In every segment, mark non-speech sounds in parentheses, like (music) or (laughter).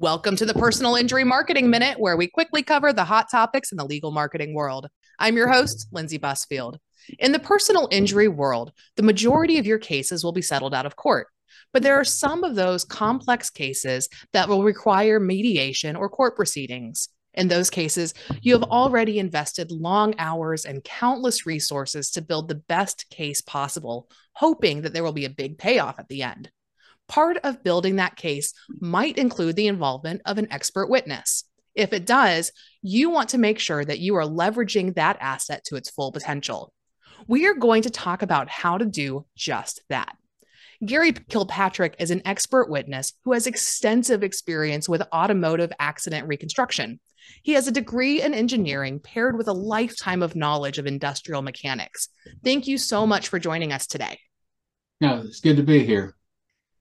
Welcome to the Personal Injury Marketing Minute, where we quickly cover the hot topics in the legal marketing world. I'm your host, Lindsey Busfield. In the personal injury world, the majority of your cases will be settled out of court, but there are some of those complex cases that will require mediation or court proceedings. In those cases, you have already invested long hours and countless resources to build the best case possible, hoping that there will be a big payoff at the end. Part of building that case might include the involvement of an expert witness. If it does, you want to make sure that you are leveraging that asset to its full potential. We are going to talk about how to do just that. Gary Kilpatrick is an expert witness who has extensive experience with automotive accident reconstruction. He has a degree in engineering paired with a lifetime of knowledge of industrial mechanics. Thank you so much for joining us today. Yeah, it's good to be here.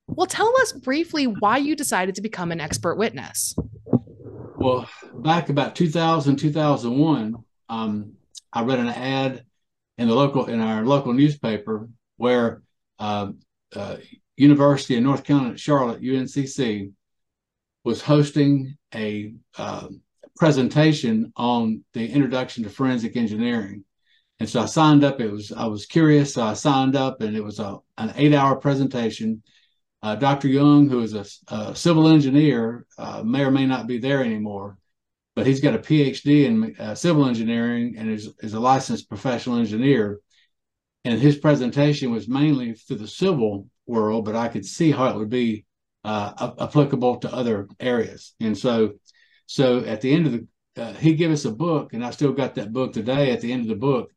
Well, tell us briefly why you decided to become an expert witness. Well, back about 2000, 2001, um, I read an ad in the local in our local newspaper where uh, uh, University of North Carolina at Charlotte UNCC was hosting a uh, presentation on the introduction to forensic engineering. And so I signed up. It was I was curious, so I signed up, and it was a an eight hour presentation. Uh, Dr. Young, who is a, a civil engineer, uh, may or may not be there anymore, but he's got a PhD in uh, civil engineering and is, is a licensed professional engineer. And his presentation was mainly through the civil world, but I could see how it would be uh, applicable to other areas. And so, so at the end of the, uh, he gave us a book, and I still got that book today. At the end of the book,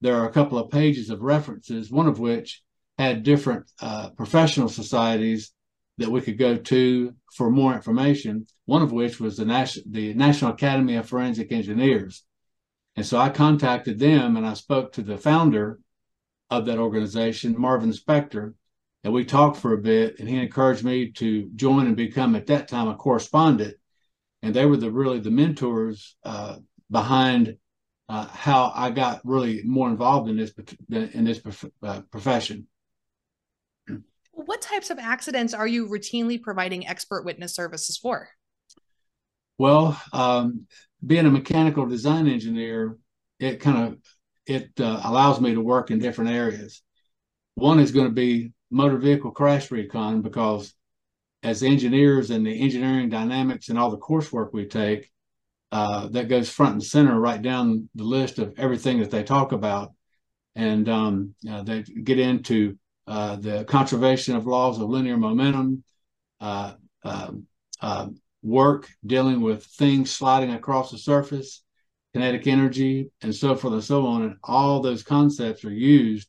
there are a couple of pages of references, one of which had different uh, professional societies that we could go to for more information. One of which was the National the National Academy of Forensic Engineers, and so I contacted them and I spoke to the founder of that organization, Marvin Specter, and we talked for a bit. And he encouraged me to join and become at that time a correspondent. And they were the really the mentors uh, behind uh, how I got really more involved in this in this prof- uh, profession. What types of accidents are you routinely providing expert witness services for? Well, um, being a mechanical design engineer, it kind of it uh, allows me to work in different areas. One is going to be motor vehicle crash recon because as engineers and the engineering dynamics and all the coursework we take, uh, that goes front and center right down the list of everything that they talk about. And um, uh, they get into uh, the conservation of laws of linear momentum, uh, um, uh, work dealing with things sliding across the surface, kinetic energy, and so forth and so on. And all those concepts are used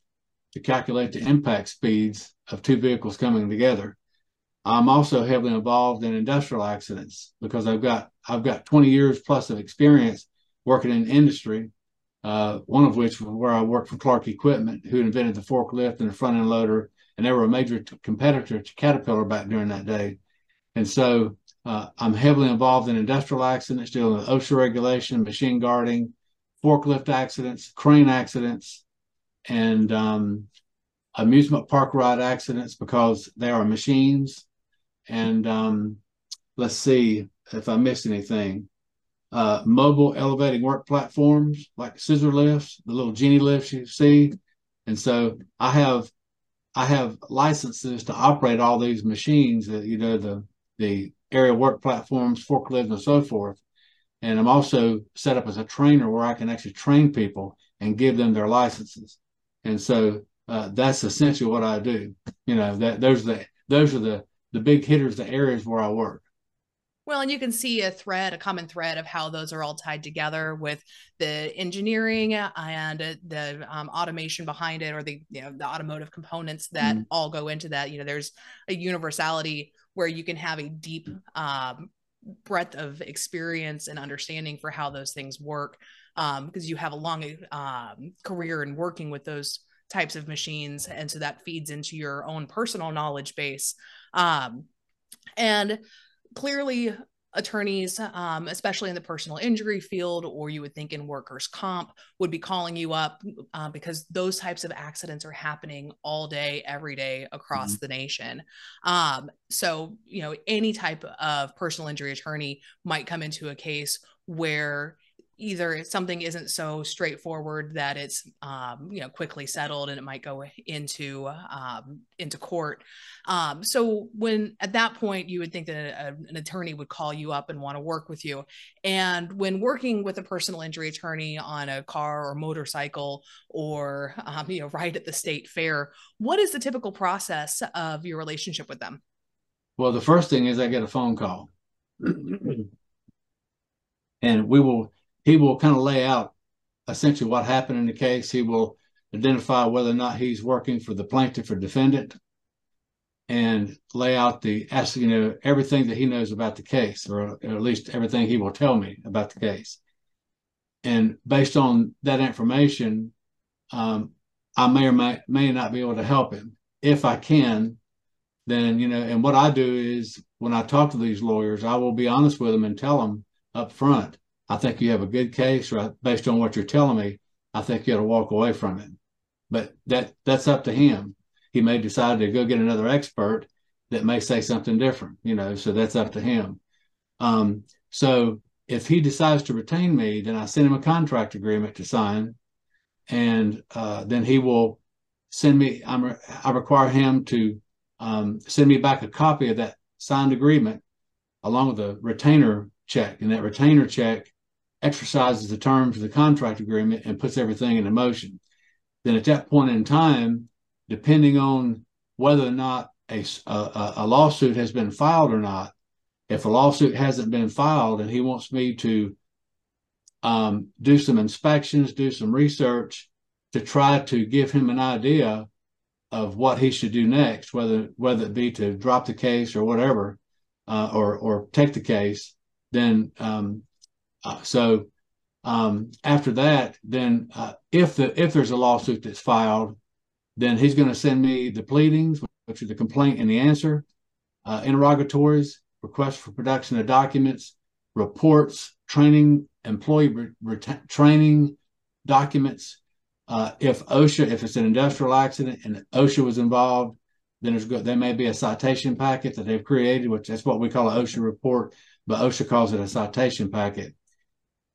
to calculate the impact speeds of two vehicles coming together. I'm also heavily involved in industrial accidents because I've got I've got 20 years plus of experience working in industry uh, one of which was where I worked for Clark Equipment, who invented the forklift and the front end loader, and they were a major t- competitor to Caterpillar back during that day. And so uh, I'm heavily involved in industrial accidents, dealing with OSHA regulation, machine guarding, forklift accidents, crane accidents, and um, amusement park ride accidents because they are machines. And um, let's see if I missed anything uh, mobile elevating work platforms like scissor lifts, the little genie lifts you see. And so I have I have licenses to operate all these machines that you know the the area work platforms, forklifts, and so forth. And I'm also set up as a trainer where I can actually train people and give them their licenses. And so uh, that's essentially what I do. You know that those are the those are the the big hitters, the areas where I work. Well, and you can see a thread, a common thread of how those are all tied together with the engineering and the um, automation behind it, or the you know the automotive components that mm. all go into that. You know, there's a universality where you can have a deep um, breadth of experience and understanding for how those things work, um, because you have a long um, career in working with those types of machines, and so that feeds into your own personal knowledge base. Um, and clearly attorneys, um, especially in the personal injury field, or you would think in workers' comp, would be calling you up uh, because those types of accidents are happening all day, every day across mm-hmm. the nation. Um, so, you know, any type of personal injury attorney might come into a case where either something isn't so straightforward that it's um, you know quickly settled and it might go into um, into court. Um, so when at that point you would think that a, an attorney would call you up and want to work with you, and when working with a personal injury attorney on a car or motorcycle or um, you know right at the state fair, what is the typical process of your relationship with them? Well, the first thing is I get a phone call. (clears throat) and we will he will kind of lay out essentially what happened in the case. He will identify whether or not he's working for the plaintiff or defendant and lay out the you know everything that he knows about the case or, at least everything he will tell me about the case and based on that information um, i may or may, may not be able to help him if i can then you know and what i do is when i talk to these lawyers i will be honest with them and tell them up front I think you have a good case, right? Based on what you're telling me, I think you ought to walk away from it. But that that's up to him. He may decide to go get another expert that may say something different, you know. So that's up to him. Um, so if he decides to retain me, then I send him a contract agreement to sign, and uh, then he will send me. I'm, I require him to um, send me back a copy of that signed agreement along with a retainer check, and that retainer check exercises the terms of the contract agreement and puts everything into motion. Then at that point in time, depending on whether or not a, a, a lawsuit has been filed or not, if a lawsuit hasn't been filed and he wants me to um, do some inspections, do some research to try to give him an idea of what he should do next, whether whether it be to drop the case or whatever, uh, or or take the case, then um, uh, so um, after that, then uh, if the if there's a lawsuit that's filed, then he's going to send me the pleadings, which are the complaint and the answer, uh, interrogatories, requests for production of documents, reports, training, employee re- re- training documents. Uh, if OSHA, if it's an industrial accident and OSHA was involved, then there's there may be a citation packet that they've created, which that's what we call an OSHA report, but OSHA calls it a citation packet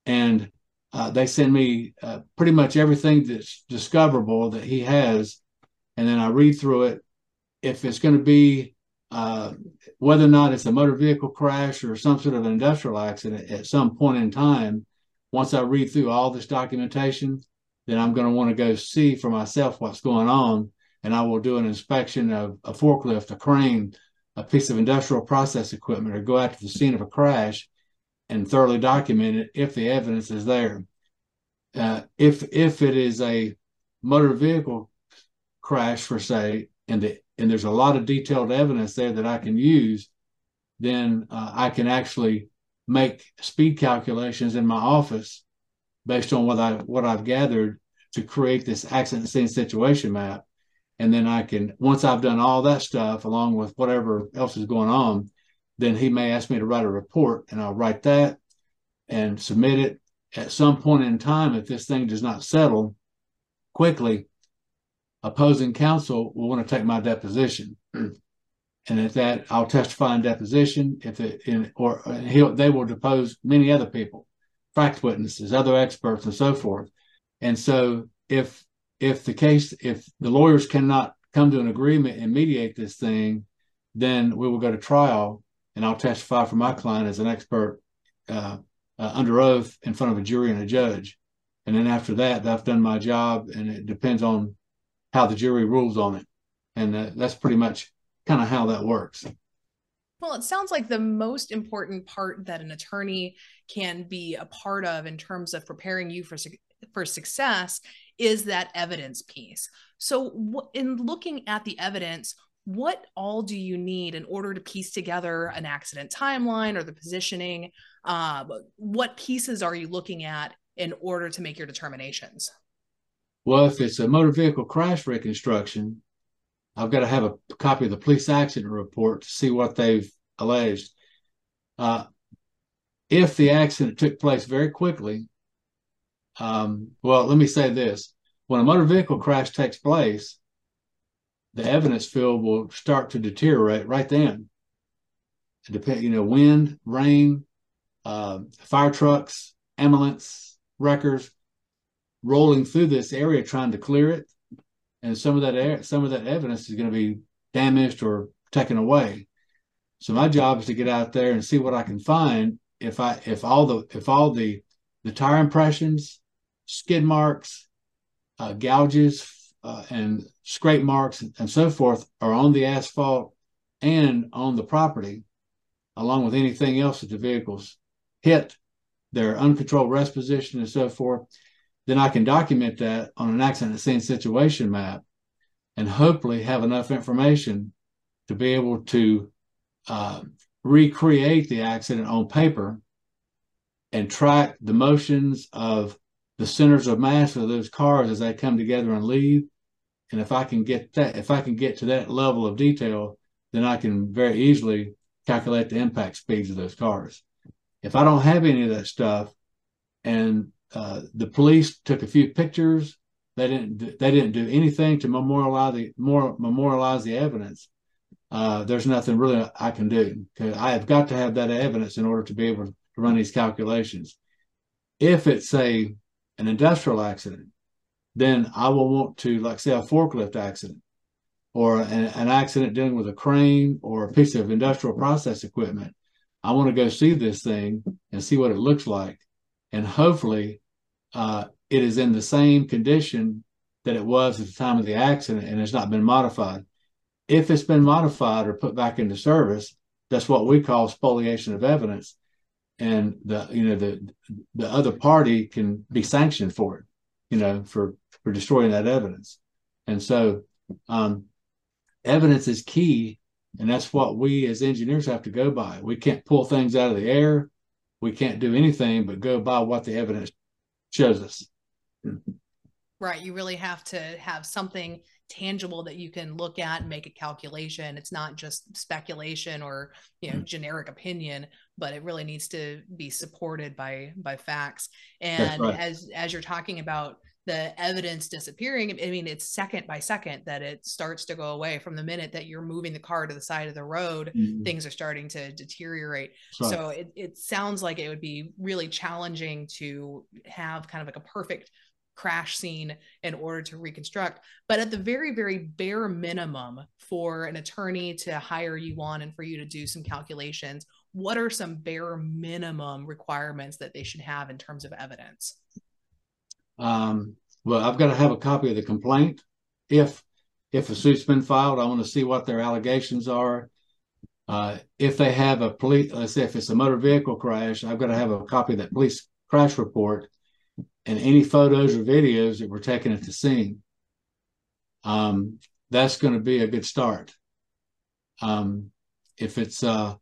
and uh, they send me uh, pretty much everything that's discoverable that he has, and then I read through it. If it's going to be uh, whether or not it's a motor vehicle crash or some sort of an industrial accident at some point in time, once I read through all this documentation, then I'm going to want to go see for myself what's going on, and I will do an inspection of a forklift, a crane, a piece of industrial process equipment, or go out to the scene of a crash and thoroughly document it if the evidence is there. Uh, if if it is a motor vehicle crash for say, and the, and there's a lot of detailed evidence there that I can use, then uh, I can actually make speed calculations in my office based on what I what I've gathered to create this accident scene situation map. And then I can once I've done all that stuff along with whatever else is going on, then he may ask me to write a report and I'll write that and submit it. At some point in time, if this thing does not settle quickly, opposing counsel will want to take my deposition. (clears throat) and at that, I'll testify in deposition. If it in or uh, he'll, they will depose many other people, fact witnesses, other experts, and so forth. And so, if if the case, if the lawyers cannot come to an agreement and mediate this thing, then we will go to trial and I'll testify for my client as an expert uh, uh, under oath in front of a jury and a judge. And then after that, I've done my job, and it depends on how the jury rules on it. And uh, that's pretty much kind of how that works. Well, it sounds like the most important part that an attorney can be a part of in terms of preparing you for for success is that evidence piece. So, in looking at the evidence, what all do you need in order to piece together an accident timeline or the positioning? Uh, what pieces are you looking at in order to make your determinations? Well, if it's a motor vehicle crash reconstruction, I've got to have a copy of the police accident report to see what they've alleged. Uh, if the accident took place very quickly, um, well, let me say this: when a motor vehicle crash takes place, the evidence field will start to deteriorate right then. Depend, you know, wind, rain, uh, fire trucks, ambulance, wreckers rolling through this area trying to clear it, and some of that air, some of that evidence is going to be damaged or taken away. So my job is to get out there and see what I can find. If I if all the if all the the tire impressions, skid marks, uh, gouges, uh, and scrape marks and so forth are on the asphalt and on the property, along with anything else that the vehicles hit, their uncontrolled rest position and so forth, then I can document that on an accident scene situation map and hopefully have enough information to be able to uh, recreate the accident on paper and track the motions of the centers of mass of those cars as they come together and leave. And if I can get that, if I can get to that level of detail, then I can very easily calculate the impact speeds of those cars. If I don't have any of that stuff, and uh, the police took a few pictures, they didn't they didn't do anything to memorialize the more memorialize the evidence. Uh, there's nothing really I can do because I have got to have that evidence in order to be able to run these calculations. If it's a an industrial accident, then I will want to, like, say, a forklift accident or an, an accident dealing with a crane or a piece of industrial process equipment. I want to go see this thing and see what it looks like. And hopefully, uh, it is in the same condition that it was at the time of the accident and has not been modified. If it's been modified or put back into service, that's what we call spoliation of evidence and the you know the the other party can be sanctioned for it you know for for destroying that evidence. And so um, evidence is key and that's what we as engineers have to go by. We can't pull things out of the air. We can't do anything but go by what the evidence shows us. Right. You really have to have something tangible that you can look at and make a calculation. It's not just speculation or you know mm-hmm. generic opinion but it really needs to be supported by by facts. And right. as as you're talking about the evidence disappearing i mean it's second by second that it starts to go away from the minute that you're moving the car to the side of the road mm-hmm. things are starting to deteriorate right. so it, it sounds like it would be really challenging to have kind of like a perfect crash scene in order to reconstruct. But at the very, very bare minimum, for an attorney to hire you on and for you to do some calculations, what are some bare minimum requirements that they should have in terms of evidence? Um, well, I've got to have a copy of the complaint. If if a suit's been filed, I want to see what their allegations are. Uh, if they have a police, let's say if it's a motor vehicle crash, I've got to have a copy of that police crash report and any photos or videos that were taken at the scene. Um, that's going to be a good start. Um, if it's uh,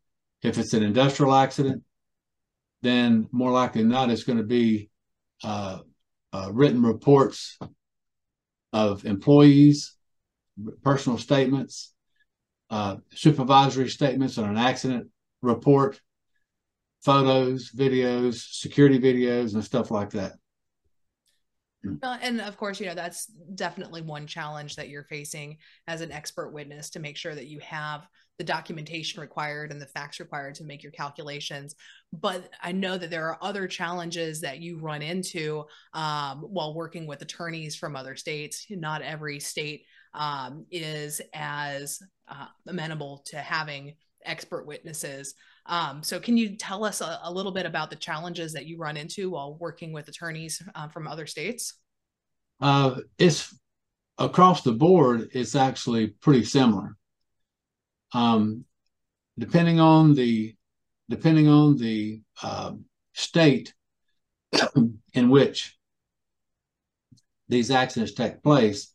if it's an industrial accident, then more likely than not, it's going to be uh, uh, written reports of employees, personal statements, uh, supervisory statements on an accident report, photos, videos, security videos, and stuff like that. Uh, and of course, you know, that's definitely one challenge that you're facing as an expert witness to make sure that you have the documentation required and the facts required to make your calculations. But I know that there are other challenges that you run into um, while working with attorneys from other states. Not every state um, is as uh, amenable to having expert witnesses. Um, so, can you tell us a, a, little bit about the challenges that you run into while working with attorneys uh, from other states? Uh, it's across the board. It's actually pretty similar. Um, depending on the depending on the uh, state (clears throat) in which these accidents take place,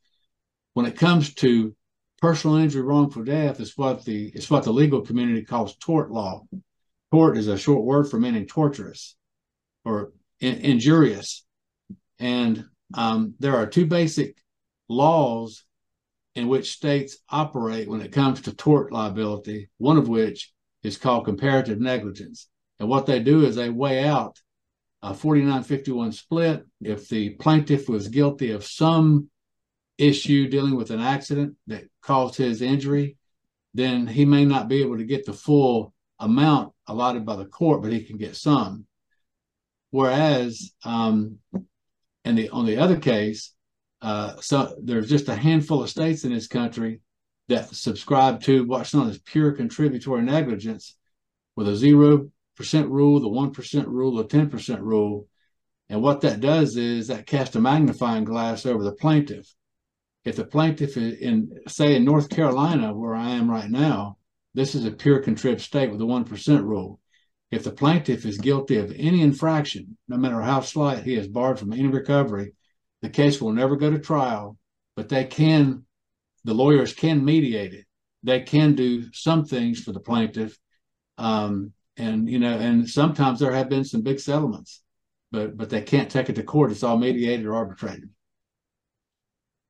when it comes to personal injury, wrongful death is what the it's what the legal community calls tort law. Tort is a short word for meaning torturous or in, injurious, and um, there are two basic laws in which states operate when it comes to tort liability. One of which is called comparative negligence. And what they do is they weigh out a 49-51 split. If the plaintiff was guilty of some issue dealing with an accident that caused his injury, then he may not be able to get the full amount allotted by the court, but he can get some. Whereas, um, and the on the other case, uh, so there's just a handful of states in this country that subscribe to what's known as pure contributory negligence, with a zero percent rule, the one percent rule, the ten percent rule, and what that does is that casts a magnifying glass over the plaintiff. If the plaintiff is in, say, in North Carolina, where I am right now, this is a pure contrib state with a one percent rule. If the plaintiff is guilty of any infraction, no matter how slight, he is barred from any recovery. The case will never go to trial, but they can, the lawyers can mediate it. They can do some things for the plaintiff. Um, and, you know, and sometimes there have been some big settlements, but, but they can't take it to court. It's all mediated or arbitrated.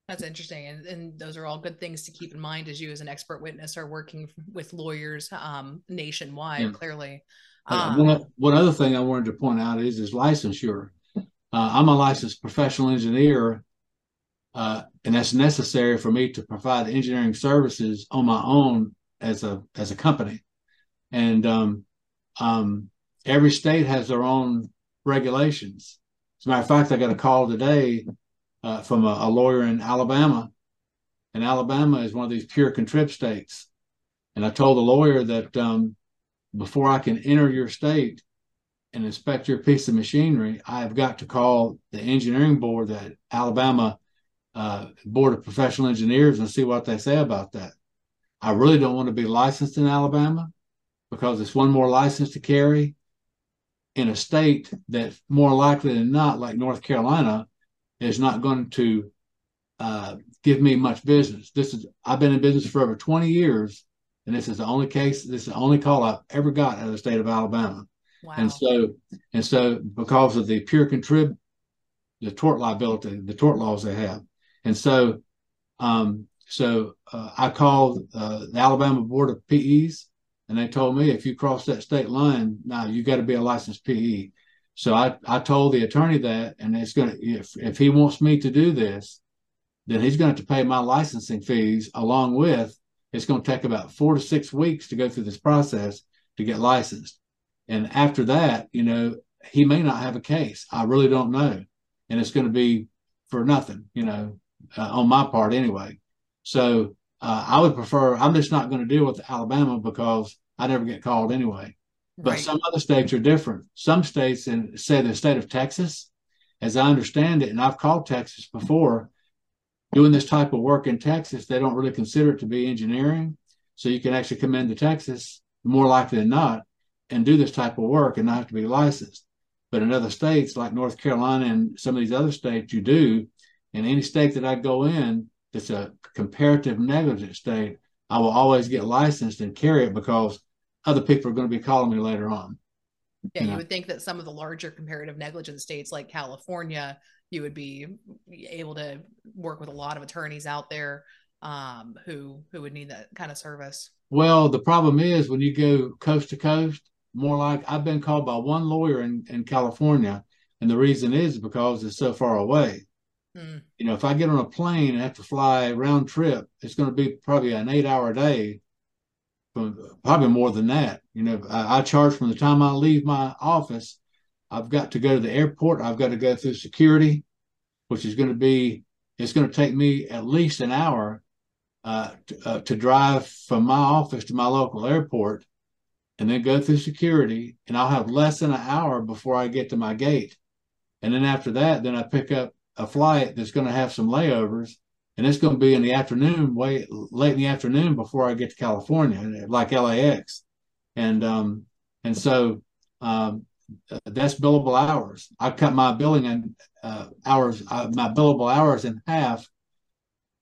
That's interesting, and, and those are all good things to keep in mind as you, as an expert witness, are working with lawyers um, nationwide. Yeah. Clearly, uh, one, one, other thing I wanted to point out is is licensure. Uh, I'm a licensed professional engineer, uh, and that's necessary for me to provide engineering services on my own as a as a company. And um, um, every state has their own regulations. As a matter of fact, I got a call today uh, from a, a, lawyer in Alabama, and Alabama is one of these pure contrib states. And I told the lawyer that um, before I can enter your state and inspect your piece of machinery, I've got to call the engineering board, the Alabama uh, Board of Professional Engineers, and see what they say about that. I really don't want to be licensed in Alabama because it's one more license to carry in a state that more likely than not, like North Carolina, is not going to uh, give me much business. This is I've been in business for over 20 years, and this is the only case, this is the only call I've ever got out of the state of Alabama. Wow. And so, and so because of the pure contrib, the tort liability, the tort laws they have. And so, um, so uh, I called uh, the Alabama Board of PEs, and they told me if you cross that state line, now you got to be a licensed PE. So I, I told the attorney that, and it's gonna if if he wants me to do this, then he's going to have to pay my licensing fees along with it's going to take about four to six weeks to go through this process to get licensed. And after that, you know, he may not have a case. I really don't know. And it's going to be for nothing, you know, uh, on my part anyway. So uh, I would prefer, I'm just not going to deal with Alabama because I never get called anyway. But right. some other states are different. Some states, and say the state of Texas, as I understand it, and I've called Texas before, doing this type of work in Texas, they don't really consider it to be engineering. So you can actually come into Texas more likely than not and do this type of work and not have to be licensed. But in other states like North Carolina and some of these other states, you do. In any state that I go in that's a comparative negligence state, I will always get licensed and carry it because other people are going to be calling me later on. Yeah, you, know? you would think that some of the larger comparative negligence states like California you would be able to work with a lot of attorneys out there um, who who would need that kind of service. Well, the problem is when you go coast to coast, more like I've been called by one lawyer in, in California, and the reason is because it's so far away. Hmm. You know, if I get on a plane and have to fly round trip, it's going to be probably an eight hour day, probably more than that. You know, I, I charge from the time I leave my office I've got to go to the airport. I've got to go through security, which is going to be, it's going to take me at least an hour uh, to, uh, to drive from my office to my local airport and then go through security. And I'll have less than an hour before I get to my gate. And then after that, then I pick up a flight that's going to have some layovers. And it's going to be in the afternoon, way late in the afternoon before I get to California, like LAX. And um, and so um, that's billable hours. I cut my billing and uh, hours, uh, my billable hours in half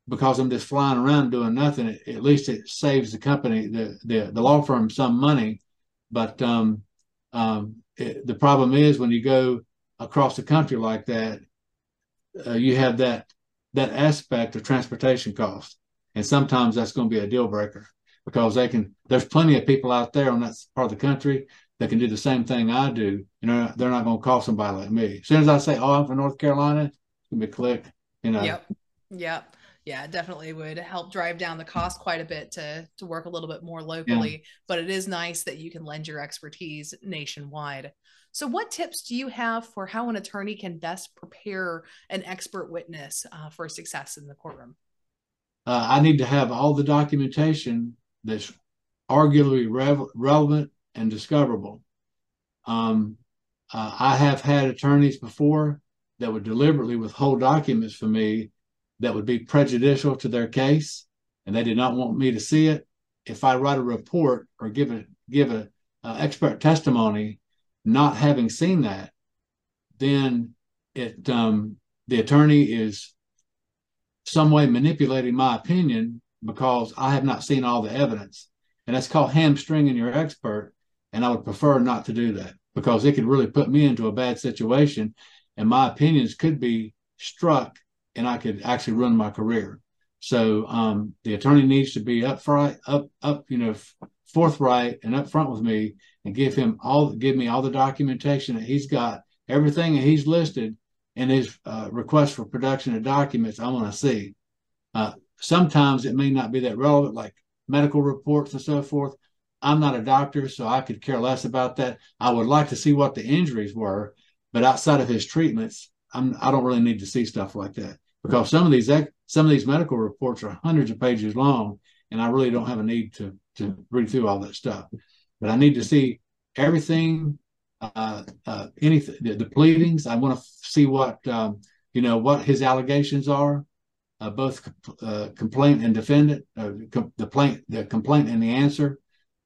because I'm just flying around doing nothing. It, at least it saves the company, the the, the law firm, some money. But um, um, it, the problem is when you go across the country like that, uh, you have that that aspect of transportation cost, and sometimes that's going to be a deal breaker because they can. There's plenty of people out there on that part of the country that can do the same thing I do. You know, they're not going to call somebody like me. As soon as I say, "Oh, I'm from North Carolina," it's going to be click. You know. Yep. Yep. Yeah, definitely would help drive down the cost quite a bit to to work a little bit more locally. Yeah. But it is nice that you can lend your expertise nationwide. So, what tips do you have for how an attorney can best prepare an expert witness uh, for success in the courtroom? Uh, I need to have all the documentation that's arguably re- relevant and discoverable. Um, uh, I have had attorneys before that would deliberately withhold documents from me that would be prejudicial to their case, and they did not want me to see it. If I write a report or give a give a uh, expert testimony, not having seen that, then it um, the attorney is some way manipulating my opinion because I have not seen all the evidence, and that's called hamstringing your expert and I would prefer not to do that because it could really put me into a bad situation and my opinions could be struck and I could actually ruin my career. So um, the attorney needs to be upfront, up, up, you know, forthright and upfront with me and give him all, give me all the documentation that he's got, everything that he's listed in his uh, request for production of documents. I want to see. Uh, sometimes it may not be that relevant, like medical reports and so forth. I'm not a doctor, so I could care less about that. I would like to see what the injuries were, but outside of his treatments, I'm I don't really need to see stuff like that because some of these some of these medical reports are hundreds of pages long, and I really don't have a need to to read through all that stuff. But I need to see everything, uh, uh, anything, the, the, pleadings. I want to see what um, you know what his allegations are, uh, both uh, complaint and defendant, uh, com- the complaint, the complaint and the answer.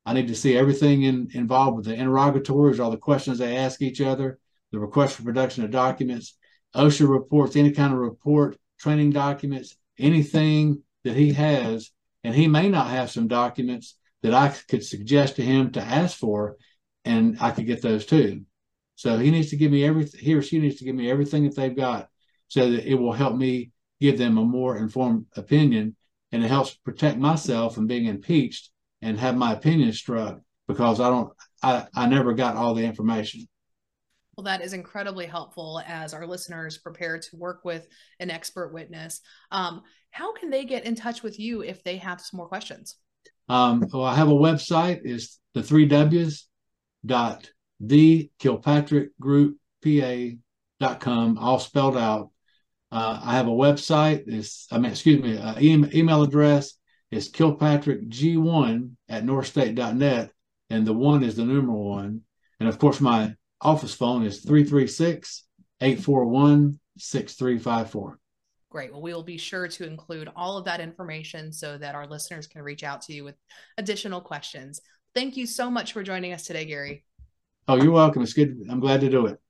I need to see everything in, involved with the interrogatories, all the questions they ask each other, the request for production of documents, OSHA reports, any kind of report, training documents, anything that he has. And he may not have some documents that I could suggest to him to ask for, and I could get those too. So he needs to give me everything, he or she needs to give me everything that they've got so that it will help me give them a more informed opinion and it helps protect myself from being impeached and have my opinion struck because I don't I, I never got all the information. Well, that is incredibly helpful as our listeners prepare to work with an expert witness. Um, how can they get in touch with you if they have some more questions? Um, well, I have a website. It's the three W's dot the Kilpatrick Group PA dot com, all spelled out. Uh, I have a website. It's I mean, excuse me, uh, email address is kilpatrickg1 at northstate.net, and the one is the numeral one. And of course, my office phone is 336 841 6354. Great. Well, we will be sure to include all of that information so that our listeners can reach out to you with additional questions. Thank you so much for joining us today, Gary. Oh, you're welcome. It's good. I'm glad to do it.